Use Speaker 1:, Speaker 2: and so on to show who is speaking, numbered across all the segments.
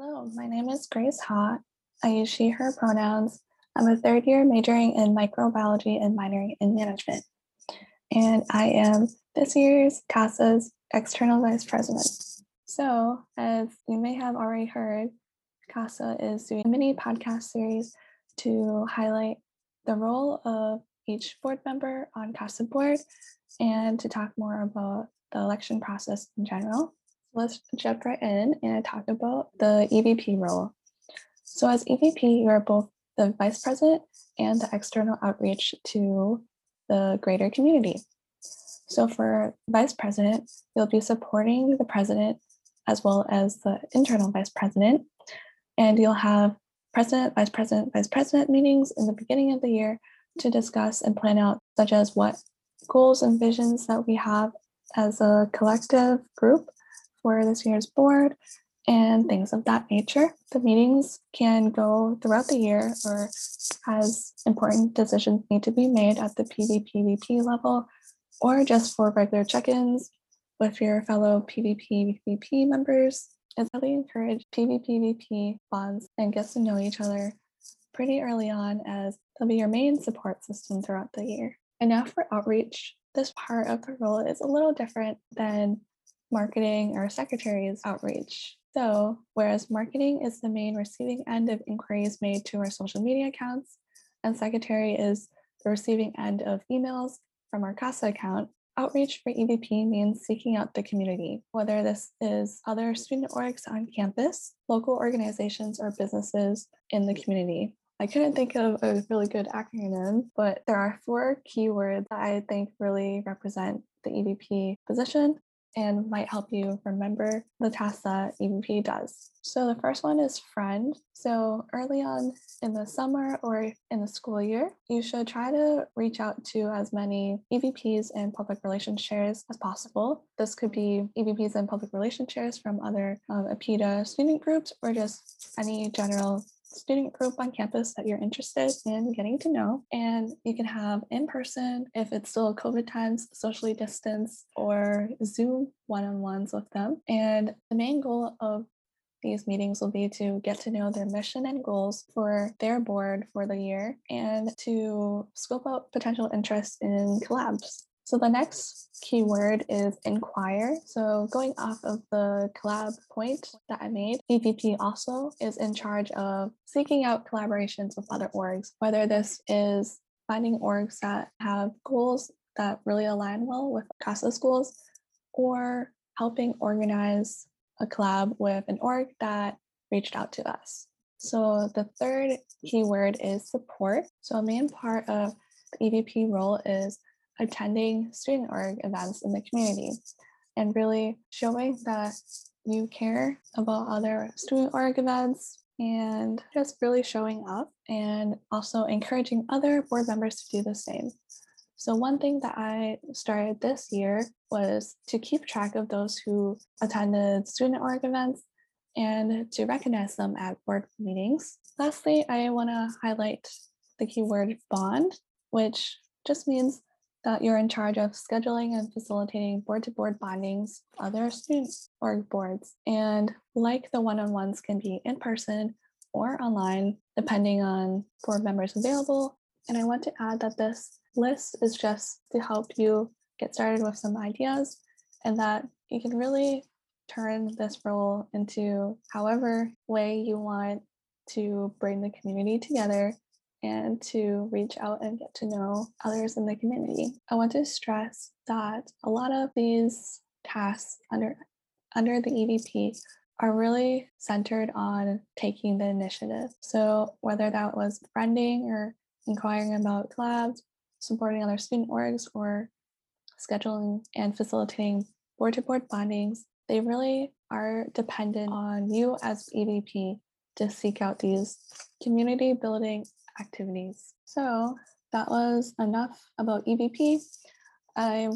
Speaker 1: Hello, my name is Grace Ha. I use she, her pronouns. I'm a third year majoring in microbiology and minoring in management. And I am this year's CASA's external vice president. So, as you may have already heard, CASA is doing a mini podcast series to highlight the role of each board member on CASA board and to talk more about the election process in general let's jump right in and talk about the EVP role. So, as EVP, you are both the vice president and the external outreach to the greater community. So, for vice president, you'll be supporting the president as well as the internal vice president, and you'll have president, vice president, vice president meetings in the beginning of the year to discuss and plan out, such as what goals and visions that we have as a collective group this year's board and things of that nature. The meetings can go throughout the year or as important decisions need to be made at the PVPVP level or just for regular check-ins with your fellow PVPVP members. It's really encourage PVPVP bonds and gets to know each other pretty early on as they'll be your main support system throughout the year. And now for outreach, this part of the role is a little different than marketing or secretary's outreach. So, whereas marketing is the main receiving end of inquiries made to our social media accounts, and secretary is the receiving end of emails from our CASA account, outreach for EVP means seeking out the community, whether this is other student orgs on campus, local organizations, or businesses in the community. I couldn't think of a really good acronym, but there are four keywords that I think really represent the EVP position and might help you remember the tasks that EVP does. So the first one is friend. So early on in the summer or in the school year, you should try to reach out to as many EVPs and public relations chairs as possible. This could be EVPs and public relations chairs from other um, student groups or just any general student group on campus that you're interested in getting to know. And you can have in person, if it's still COVID times, socially distance or Zoom one on ones with them. And the main goal of these meetings will be to get to know their mission and goals for their board for the year and to scope out potential interest in collabs. So the next keyword is inquire. So going off of the collab point that I made, EVP also is in charge of seeking out collaborations with other orgs, whether this is finding orgs that have goals that really align well with CASA schools or helping organize a collab with an org that reached out to us. So the third keyword is support. So a main part of the EVP role is attending student org events in the community and really showing that you care about other student org events and just really showing up and also encouraging other board members to do the same. So, one thing that I started this year was to keep track of those who attended student org events and to recognize them at board meetings. Lastly, I want to highlight the keyword bond, which just means that you're in charge of scheduling and facilitating board to board bondings other students org boards. And like the one on ones can be in person or online, depending on board members available. And I want to add that this list is just to help you get started with some ideas and that you can really turn this role into however way you want to bring the community together and to reach out and get to know others in the community. I want to stress that a lot of these tasks under under the EVP are really centered on taking the initiative. So whether that was friending or inquiring about collabs, supporting other student orgs, or scheduling and facilitating board-to-board bondings, they really are dependent on you as EVP to seek out these community building activities. So that was enough about EVP. I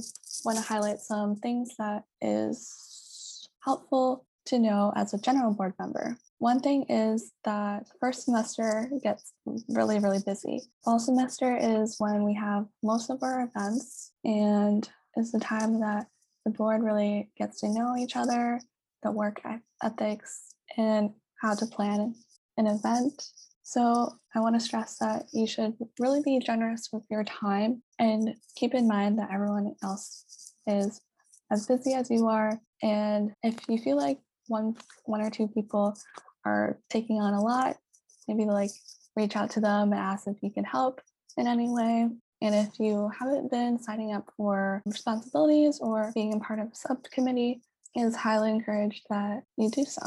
Speaker 1: want to highlight some things that is helpful to know as a general board member. One thing is that first semester gets really, really busy. Fall semester is when we have most of our events and is the time that the board really gets to know each other, the work ethics, and how to plan an event. So I want to stress that you should really be generous with your time and keep in mind that everyone else is as busy as you are. And if you feel like one one or two people are taking on a lot, maybe like reach out to them and ask if you can help in any way. And if you haven't been signing up for responsibilities or being a part of a subcommittee, it is highly encouraged that you do so.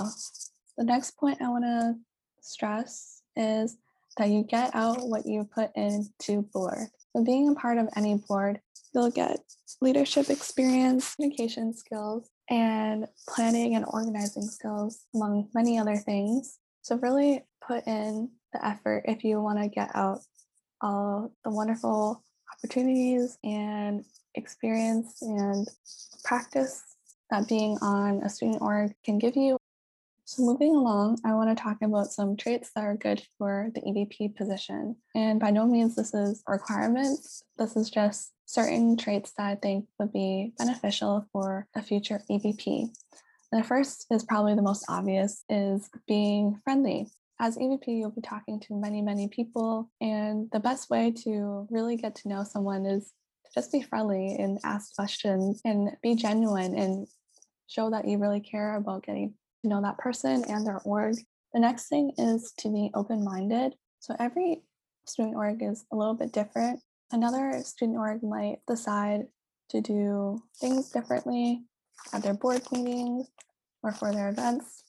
Speaker 1: The next point I want to stress is that you get out what you put into board. So being a part of any board, you'll get leadership experience, communication skills, and planning and organizing skills, among many other things. So really put in the effort if you want to get out all the wonderful opportunities and experience and practice that being on a student org can give you. So moving along, I want to talk about some traits that are good for the EVP position. And by no means this is requirements. This is just certain traits that I think would be beneficial for a future EVP. The first is probably the most obvious is being friendly. As EVP, you'll be talking to many, many people, and the best way to really get to know someone is to just be friendly and ask questions and be genuine and show that you really care about getting to know that person and their org. The next thing is to be open minded. So every student org is a little bit different. Another student org might decide to do things differently at their board meetings or for their events.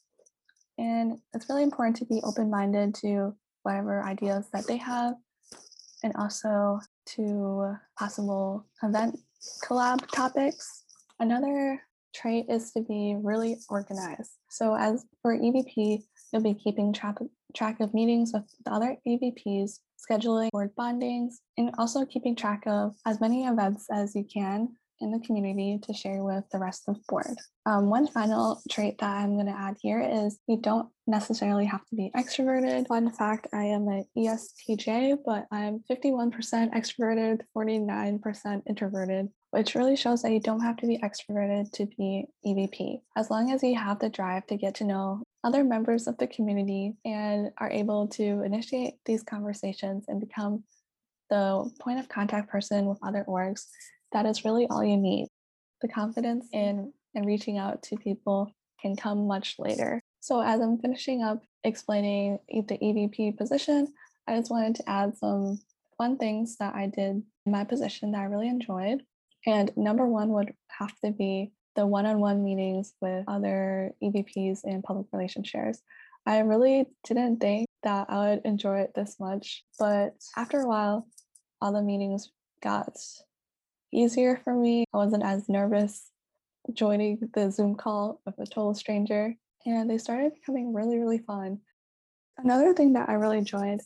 Speaker 1: And it's really important to be open minded to whatever ideas that they have and also to possible event collab topics. Another trait is to be really organized. So as for EVP, you'll be keeping track of, track of meetings with the other EVPs, scheduling board bondings, and also keeping track of as many events as you can in the community to share with the rest of the board. Um, one final trait that I'm going to add here is you don't necessarily have to be extroverted. Fun fact, I am an ESTJ, but I'm 51% extroverted, 49% introverted which really shows that you don't have to be extroverted to be EVP. As long as you have the drive to get to know other members of the community and are able to initiate these conversations and become the point of contact person with other orgs, that is really all you need. The confidence in and reaching out to people can come much later. So as I'm finishing up explaining the EVP position, I just wanted to add some fun things that I did in my position that I really enjoyed. And number one would have to be the one on one meetings with other EVPs and public relations chairs. I really didn't think that I would enjoy it this much, but after a while, all the meetings got easier for me. I wasn't as nervous joining the Zoom call with a total stranger, and they started becoming really, really fun. Another thing that I really enjoyed,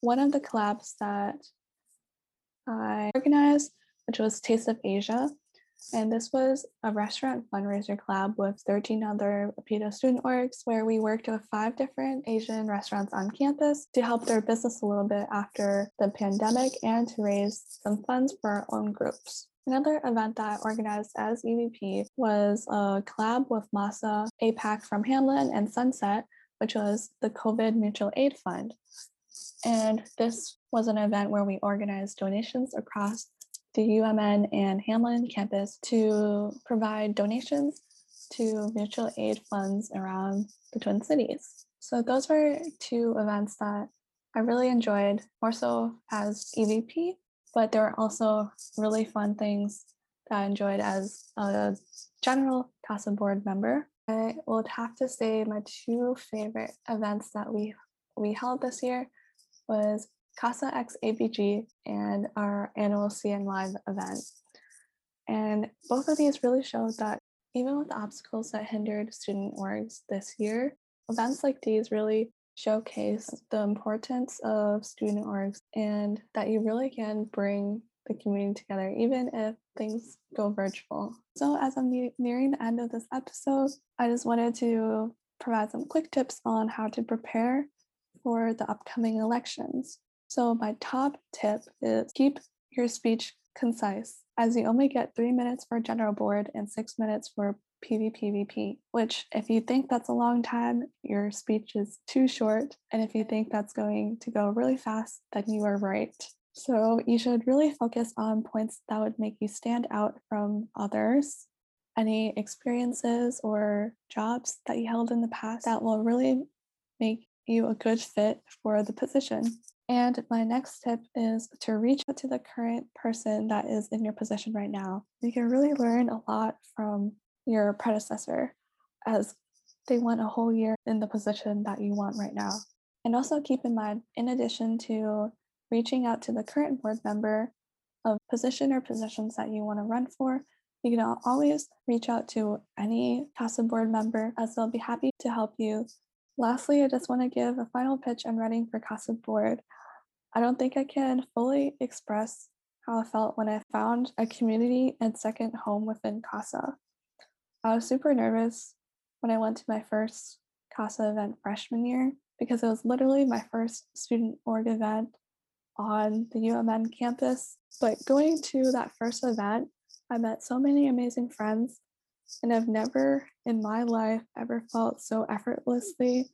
Speaker 1: one of the collabs that I organized which was Taste of Asia. And this was a restaurant fundraiser collab with 13 other APIDA student orgs where we worked with five different Asian restaurants on campus to help their business a little bit after the pandemic and to raise some funds for our own groups. Another event that I organized as EVP was a collab with MASA APAC from Hamline, and Sunset, which was the COVID Mutual Aid Fund. And this was an event where we organized donations across the UMN and Hamline campus to provide donations to mutual aid funds around the Twin Cities. So those were two events that I really enjoyed, more so as EVP, but there were also really fun things that I enjoyed as a general CASA board member. I would have to say my two favorite events that we we held this year was CASA X ABG and our annual CN Live event. And both of these really showed that even with obstacles that hindered student orgs this year, events like these really showcase the importance of student orgs and that you really can bring the community together, even if things go virtual. So, as I'm nearing the end of this episode, I just wanted to provide some quick tips on how to prepare for the upcoming elections. So, my top tip is keep your speech concise, as you only get three minutes for general board and six minutes for PVPVP, which, if you think that's a long time, your speech is too short. And if you think that's going to go really fast, then you are right. So you should really focus on points that would make you stand out from others. Any experiences or jobs that you held in the past that will really make you a good fit for the position. And my next tip is to reach out to the current person that is in your position right now. You can really learn a lot from your predecessor as they went a whole year in the position that you want right now. And also keep in mind, in addition to reaching out to the current board member of position or positions that you want to run for, you can always reach out to any CASA board member as they'll be happy to help you. Lastly, I just want to give a final pitch on running for CASA board. I don't think I can fully express how I felt when I found a community and second home within CASA. I was super nervous when I went to my first CASA event freshman year because it was literally my first student org event on the UMN campus. But going to that first event, I met so many amazing friends, and I've never in my life ever felt so effortlessly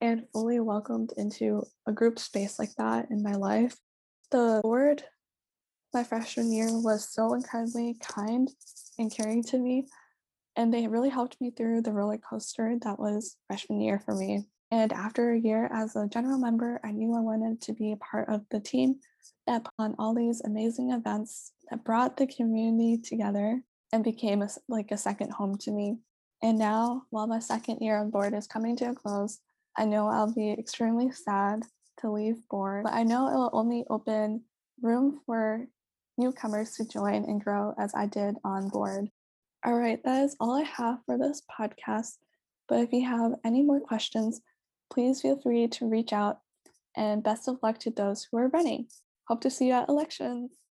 Speaker 1: and fully welcomed into a group space like that in my life. The board my freshman year was so incredibly kind and caring to me, and they really helped me through the roller coaster that was freshman year for me. And after a year as a general member, I knew I wanted to be a part of the team that put on all these amazing events that brought the community together and became a, like a second home to me. And now, while my second year on board is coming to a close, I know I'll be extremely sad to leave board, but I know it will only open room for newcomers to join and grow as I did on board. All right, that is all I have for this podcast. But if you have any more questions, please feel free to reach out and best of luck to those who are running. Hope to see you at elections.